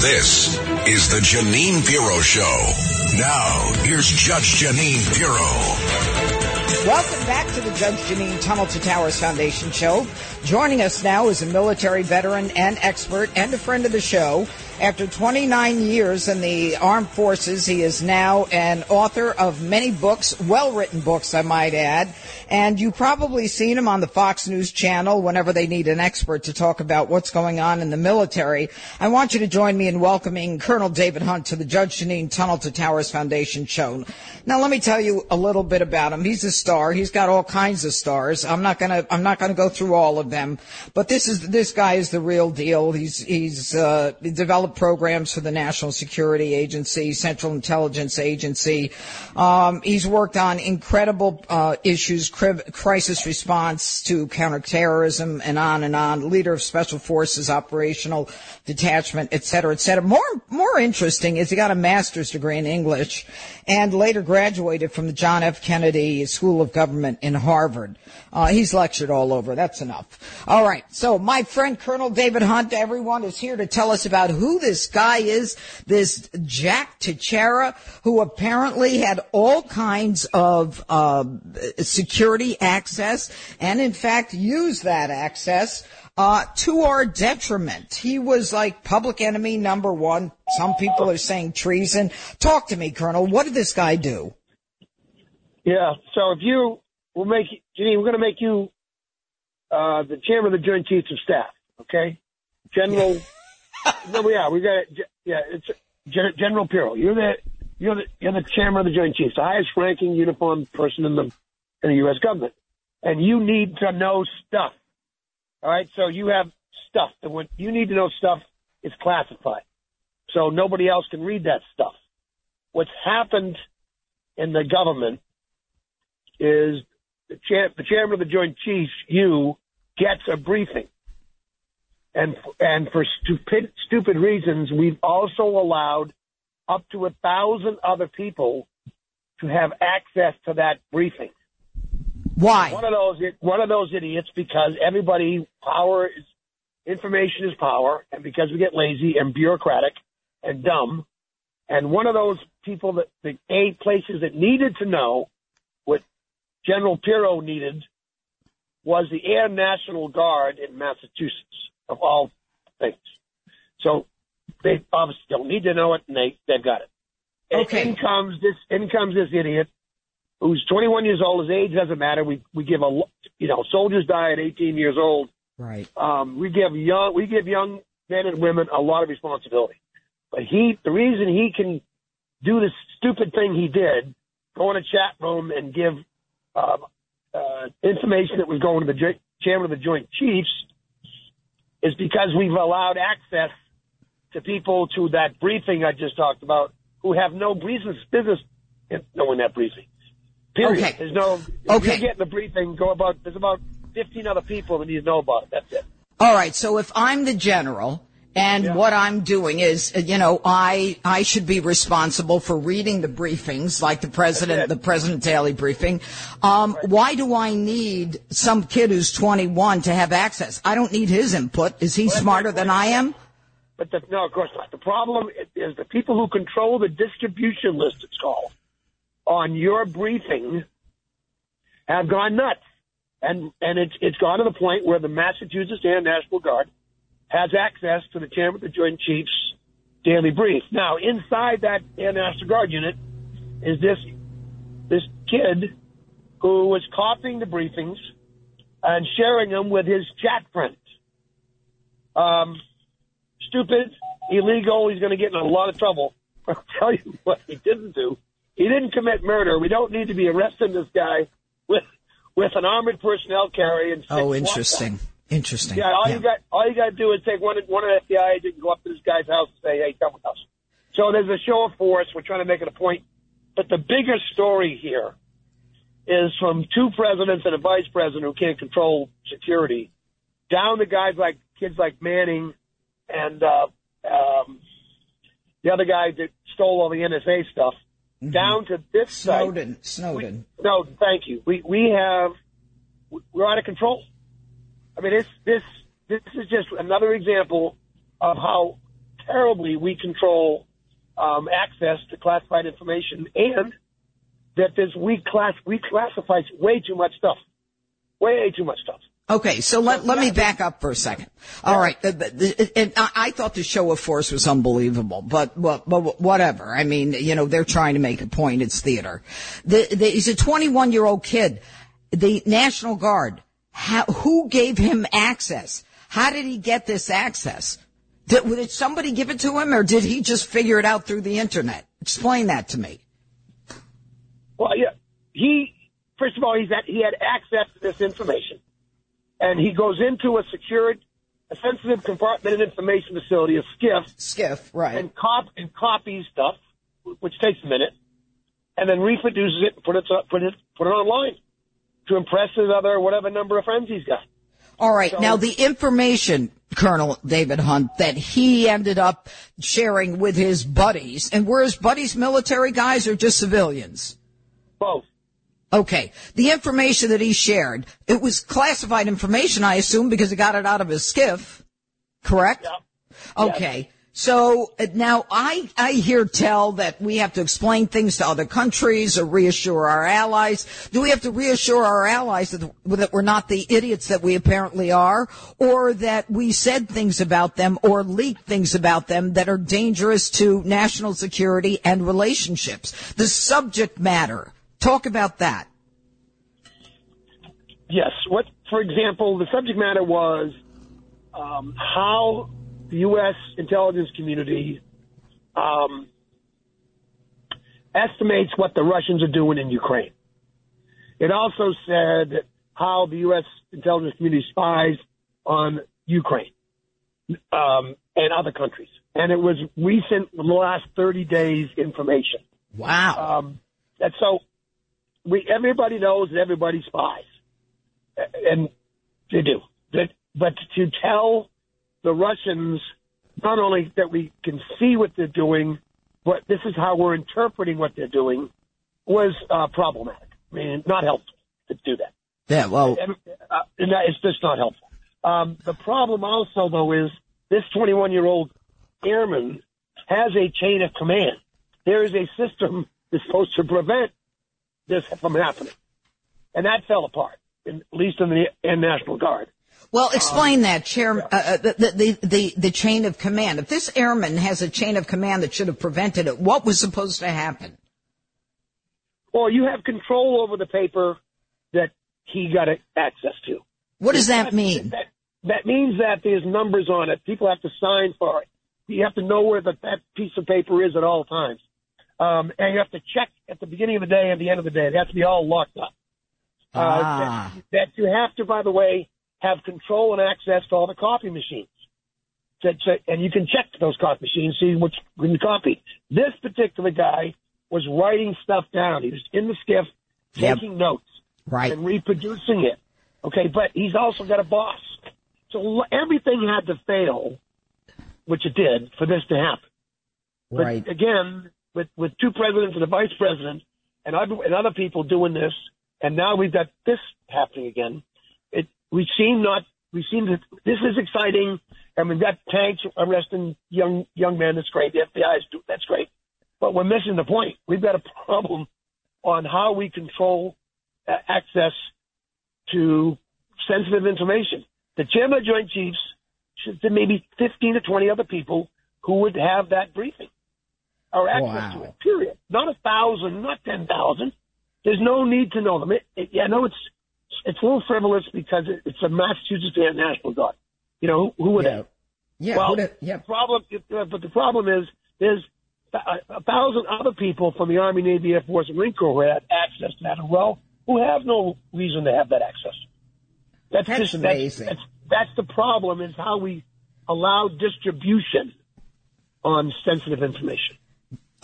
This is the Jeanine Pirro Show. Now, here's Judge Jeanine Pirro. Welcome back to the Judge Jeanine Tunnel to Towers Foundation show. Joining us now is a military veteran and expert and a friend of the show. After 29 years in the armed forces, he is now an author of many books, well-written books, I might add. And you've probably seen him on the Fox News channel whenever they need an expert to talk about what's going on in the military. I want you to join me in welcoming Colonel David Hunt to the Judge Jeanine Tunnel to Towers Foundation show. Now, let me tell you a little bit about him. He's a star. He's got all kinds of stars. I'm not gonna, I'm not gonna go through all of them, but this is, this guy is the real deal. He's, he's, uh, developed programs for the National Security Agency, Central Intelligence Agency. Um, he's worked on incredible, uh, issues, crisis response to counterterrorism and on and on. Leader of Special Forces Operational Detachment, et cetera, et cetera. More, more interesting is he got a master's degree in English and later graduated from the John F. Kennedy School of Government in Harvard. Uh, he's lectured all over. That's enough. All right. So my friend Colonel David Hunt, everyone is here to tell us about who this guy is, this Jack Teixeira, who apparently had all kinds of uh, security access, and in fact used that access uh, to our detriment. He was like public enemy number one. Some people are saying treason. Talk to me, Colonel. What did this guy do? Yeah. So if you we'll make Jeanine, we're going to make you uh, the chairman of the Joint Chiefs of Staff. Okay, General. No, yeah, we got it. Yeah, it's General Pirro. You're the you're the you're the chairman of the Joint Chiefs, the highest ranking uniformed person in the in the U.S. government, and you need to know stuff. All right, so you have stuff that when you need to know stuff is classified, so nobody else can read that stuff. What's happened in the government is the, chair, the chairman of the Joint Chiefs, you, gets a briefing. And, and for stupid, stupid reasons, we've also allowed up to a thousand other people to have access to that briefing. Why? One of those, one of those idiots because everybody, power is, information is power, and because we get lazy and bureaucratic and dumb, and one of those people that the eight places that needed to know what General Pirro needed was the Air National Guard in Massachusetts, of all things. So they obviously don't need to know it, and they they've got it. Okay. in comes this in comes this idiot who's 21 years old. His age doesn't matter. We we give a you know soldiers die at 18 years old. Right. Um, we give young we give young men and women a lot of responsibility. But he the reason he can do this stupid thing he did, go in a chat room and give uh, uh, information that was going to the jo- chairman of the Joint Chiefs, is because we've allowed access to people to that briefing I just talked about who have no business business in knowing that briefing. Period. Okay. There's no. Okay. You get the briefing. Go about. There's about 15 other people that need to know about it. That's it. All right. So if I'm the general and Yeah. what I'm doing is, uh, you know, I I should be responsible for reading the briefings, like the president, the president daily briefing. Um, Why do I need some kid who's 21 to have access? I don't need his input. Is he that's smarter right. than I am? But the, no, of course not. The problem is the people who control the distribution list, it's called, on your briefing have gone nuts. And, and it's, it's gone to the point where the Massachusetts Air National Guard has access to the chairman of the Joint Chiefs daily brief. Now, inside that Air National Guard unit is this, this kid who was copying the briefings and sharing them with his chat friends. Um, stupid, illegal. He's going to get in a lot of trouble. I'll tell you what he didn't do. He didn't commit murder. We don't need to be arresting this guy with with an armored personnel carrier and Oh, interesting. Interesting. Yeah, all you got all you got to do is take one one of the FBI agents, go up to this guy's house, and say, "Hey, come with us." So there's a show of force. We're trying to make it a point, but the bigger story here is from two presidents and a vice president who can't control security, down to guys like kids like Manning and uh, um, the other guy that stole all the NSA stuff, down to this Snowden. site. Snowden. We, no, thank you. We we have we're out of control. I mean, this this this is just another example of how terribly we control um, access to classified information, and that this we class we classify way too much stuff, way too much stuff. Okay, so let, let me back up for a second. All right, and I I thought the show of force was unbelievable, but, but, but whatever. I mean, you know, they're trying to make a point. It's theater. The, the, he's a 21 year old kid. The National Guard, how, who gave him access? How did he get this access? Did, did somebody give it to him or did he just figure it out through the internet? Explain that to me. Well, yeah, he first of all he's at, he had access to this information, and he goes into a secured, a sensitive compartmented information facility, a SCIF, Skiff, right. and cop and copies stuff, which takes a minute, and then reproduces it and put it put it put it online to impress his other whatever number of friends he's got. All right. So- now the information, Colonel David Hunt, that he ended up sharing with his buddies, and were his buddies military guys or just civilians? Both. Okay. The information that he shared, it was classified information, I assume, because he got it out of his SCIF. Correct? Yeah. Okay. So uh, now I, I hear tell that we have to explain things to other countries or reassure our allies. Do we have to reassure our allies that, that we're not the idiots that we apparently are or that we said things about them or leaked things about them that are dangerous to national security and relationships? The subject matter. Talk about that. Yes. What, for example, the subject matter was um, how the U.S. intelligence community um, estimates what the Russians are doing in Ukraine. It also said how the U.S. intelligence community spies on Ukraine um, and other countries. And it was recent, the last 30 days information. Wow. Um, and so we everybody knows that everybody spies, and they do. That, but to tell the Russians not only that we can see what they're doing, but this is how we're interpreting what they're doing, was uh, problematic. I mean, not helpful to do that. yeah, well, And, uh, and that, it's just not helpful. Um, the problem also, though, is this 21 year old airman has a chain of command. There is a system that's supposed to prevent this from happening. And that fell apart, in, at least in the in National Guard. Well, explain that, Chair. Uh, uh, the, the the the chain of command. If this airman has a chain of command that should have prevented it, what was supposed to happen? Or you have control over the paper that he got access to. What does that mean? That, that means that there's numbers on it. People have to sign for it. You have to know where the, that piece of paper is at all times. Um, and you have to check at the beginning of the day and the end of the day. They have to be all locked up. Uh, Ah. that, that you have to, by the way, have control and access to all the copy machines. And you can check those copy machines, see what's been copied. This particular guy was writing stuff down. He was in the SCIF, Yep. taking notes Right. and reproducing it. Okay, but he's also got a boss. So everything had to fail, which it did, for this to happen. But Right. again, with with two presidents and a vice president and other, and other people doing this, and now we've got this happening again. We seem not we seem that this is exciting, and we've got tanks arresting young young men. That's great. The FBI is that's great, but we're missing the point. We've got a problem on how we control uh, access to sensitive information. The chairman of Joint Chiefs should there may be 15 to 20 other people who would have that briefing or access to it. Period. Not a thousand, not 10,000. There's no need to know them. It, it, yeah, I know it's it's a little frivolous because it, it's a Massachusetts National Guard. You know who, who would Yeah. they? Yeah. Well, the- yeah. the problem, uh, but the problem is there's a, a thousand other people from the Army, Navy, Air Force, and Marine Corps who have access to that as well, who have no reason to have that access. That's, That's just amazing. That's, that's the problem is how we allow distribution on sensitive information.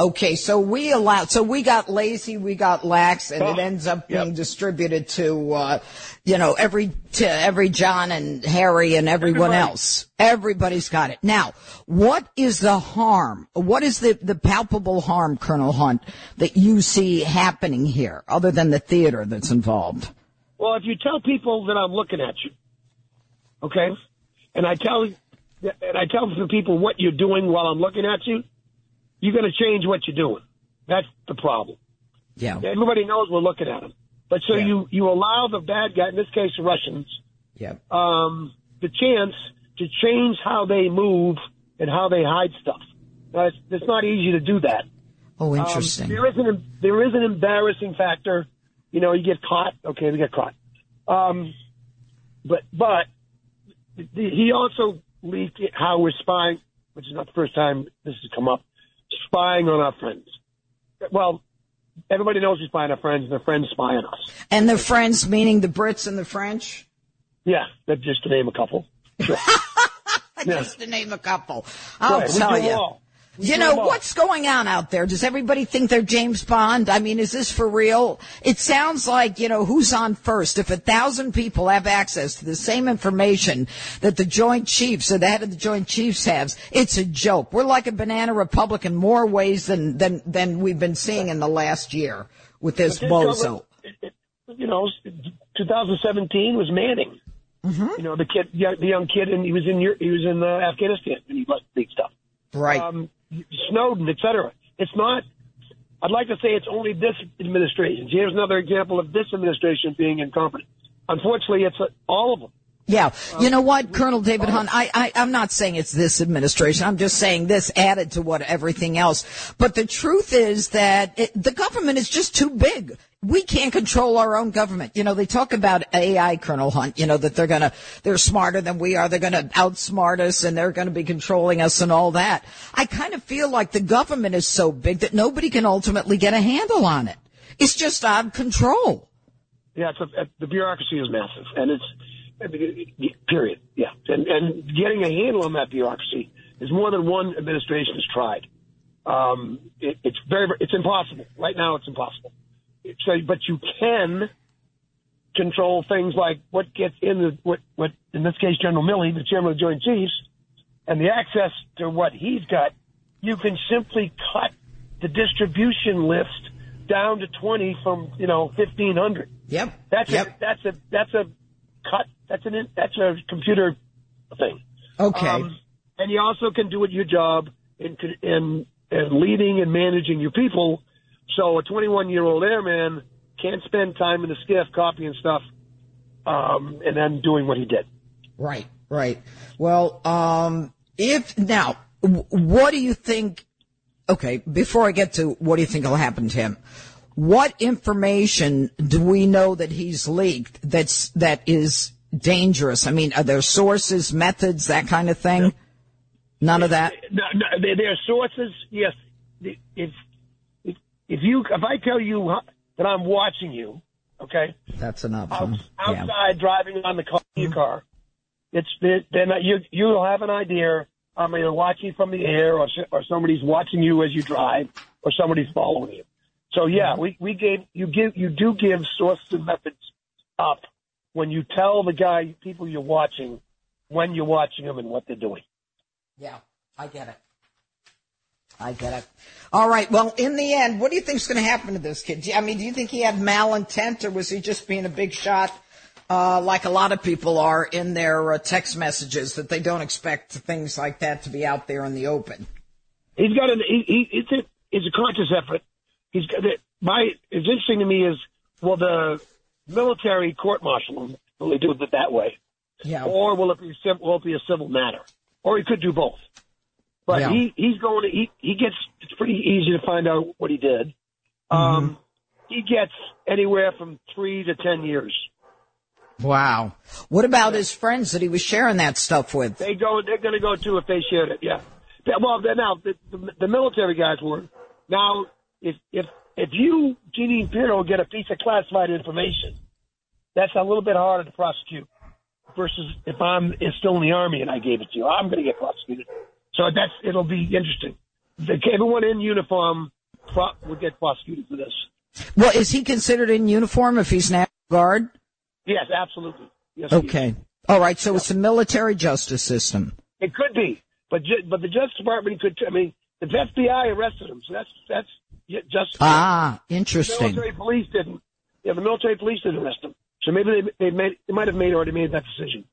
Okay, so we allowed, so we got lazy, we got lax, and it Oh, ends up being yep. distributed to, uh, you know, every, to every John and Harry and everyone Everybody. else. Everybody's got it. Now, what is the harm? What is the, the palpable harm, Colonel Hunt, that you see happening here, other than the theater that's involved? Well, if you tell people that I'm looking at you, okay, and I tell and I tell the people what you're doing while I'm looking at you, you're going to change what you're doing. That's the problem. Yeah. Everybody knows we're looking at them, but so Yeah. you you allow the bad guy, in this case, the Russians, Yeah. um, the chance to change how they move and how they hide stuff. Now, it's, it's not easy to do that. Oh, Um, interesting. there is an there is an embarrassing factor. You know, you get caught. Okay, we get caught. Um, but but he also leaked how we're spying, which is not the first time this has come up. Spying on our friends. Well, everybody knows we spy on our friends, and their friends spy on us. and their Friends, meaning the Brits and the French? Yeah, that's just to name a couple. Sure. Yeah. Just to name a couple. I'll Right, tell you. all. You know, what's going on out there? Does everybody think they're James Bond? I mean, is this for real? It sounds like, you know, who's on first? If a thousand people have access to the same information that the Joint Chiefs or the head of the Joint Chiefs has, it's a joke. We're like a banana republic in more ways than, than, than we've been seeing in the last year with this bozo. government- it- it- You know, 2017 was Manning. Mm-hmm. You know, the kid, the young kid, and he was in he was in uh, Afghanistan, and he let leak stuff. Right. Um, Snowden, et cetera. It's not. I'd like to say it's only this administration. Here's another example of this administration being incompetent. Unfortunately, it's uh, all of them. Yeah. You know what, Colonel David Hunt, I, I, I'm not saying it's this administration. I'm just saying this added to what everything else. But the truth is that it, the government is just too big. We can't control our own government. You know, they talk about AI, Colonel Hunt, you know, that they're gonna, they're smarter than we are. They're gonna outsmart us and they're gonna be controlling us and all that. I kind of feel like the government is so big that nobody can ultimately get a handle on it. It's just out of control. Yeah, it's a, the bureaucracy is massive, and it's period. Yeah, and and getting a handle on that bureaucracy is more than one administration has tried. Um, it, it's very- it's impossible right now. It's impossible. So, but you can control things like what gets in the what what in this case General Milley, the chairman of the Joint Chiefs, and the access to what he's got. You can simply cut the distribution list down to twenty from you know fifteen hundred. Yep. That's yep. a that's a that's a cut. That's an that's a computer thing. okay. Um, and you also can do it your job in in in leading and managing your people. So a 21 year old airman can't spend time in the SCIF copying stuff, um, and then doing what he did. Right, right. Well, um, if now, what do you think? Okay, before I get to what do you think will happen to him, what information do we know that he's leaked that's that is dangerous? I mean, are there sources, methods, that kind of thing? None of that. No, no, are sources. Yes, if if you if I tell you that I'm watching you, okay, That's enough. out, huh? Yeah. outside driving on the car, your mm-hmm. car, it's then you you'll have an idea. I'm either watching from the air, or or somebody's watching you as you drive, or somebody's following you. So yeah, mm-hmm. we we gave you give you do give sources and methods up when you tell the guy people you're watching when you're watching them and what they're doing. Yeah, I get it. I get it. All right. Well, in the end, what do you think is going to happen to this kid? I mean, do you think he had malintent, or was he just being a big shot, uh, like a lot of people are in their uh, text messages that they don't expect things like that to be out there in the open? He's got an he, he it's a it's a conscious effort. He's got it. My it's interesting to me is well the military court martial him. Will they do it that way? Yeah. or will it be will it be a civil matter, or he could do both. But Yeah. he he's going to he he gets it's pretty easy to find out what he did. Um, he gets anywhere from three to ten years. Wow. What about his friends that he was sharing that stuff with? They go they're going to go too if they shared it. Yeah. Well, now the, the, the military guys were now if if if you Jeanine Pirro get a piece of classified information, that's a little bit harder to prosecute. versus if I'm still in the army and I gave it to you. I'm going to get prosecuted. So that's it'll be interesting. The, everyone in uniform pro, would get prosecuted for this. Well, is he considered in uniform if he's National Guard? Yes, absolutely. Yes, okay. All right. So yeah. it's a military justice system. It could be, but but the Justice Department could. I mean, the FBI arrested him, so that's that's just ah interesting. The military police didn't. Yeah, the military police didn't arrest him, so maybe they they made they might have made already made that decision.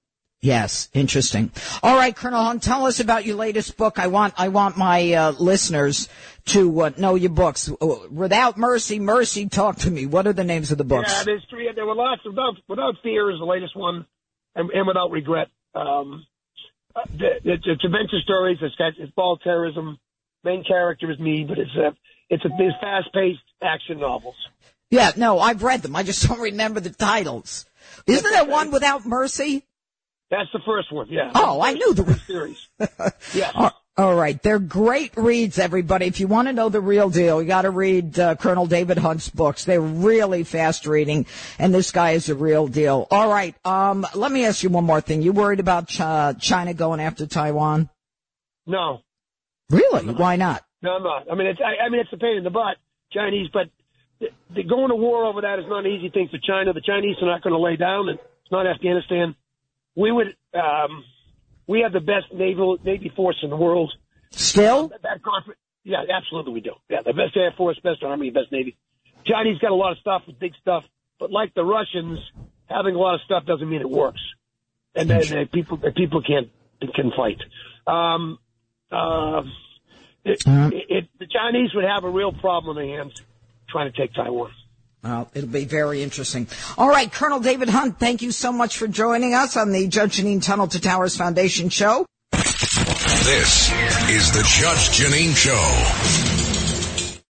Yes, interesting. All right, Colonel Hunt, tell us about your latest book. I want I want my uh, listeners to uh, know your books. Uh, Without Mercy, Mercy, talk to me. What are the names of the books? Yeah, there's three. There were lots. Without Without Fear is the latest one, and, and Without Regret. Um, uh, it's, it's adventure stories. It's got it's ball terrorism. Main character is me, but it's a it's a it's fast paced action novels. Yeah, no, I've read them. I just don't remember the titles. Isn't there one Without Mercy? That's the first one, yeah. Oh, I knew the series. yeah. All right. They're great reads, everybody. If you want to know the real deal, you got to read uh, Colonel David Hunt's books. They're really fast reading, and this guy is a real deal. All right. Um, let me ask you one more thing. You worried about Ch- China going after Taiwan? No. Really? Why not? No, I'm not. I mean, it's I, I mean, it's a pain in the butt, Chinese, but the, the going to war over that is not an easy thing for China. The Chinese are not going to lay down, and it's not Afghanistan we would um, we have the best naval navy force in the world. Still, that, that conference, yeah, absolutely we do. Yeah, the best air force, best army, best navy. Chinese got a lot of stuff, big stuff, but like the Russians, having a lot of stuff doesn't mean it works, and then uh, people people can't can fight. Um, uh, it, uh, it, it, the Chinese would have a real problem in their hands trying to take Taiwan. Well, it'll be very interesting. All right, Colonel David Hunt, thank you so much for joining us on the Judge Jeanine Tunnel to Towers Foundation show. This is the Judge Jeanine Show.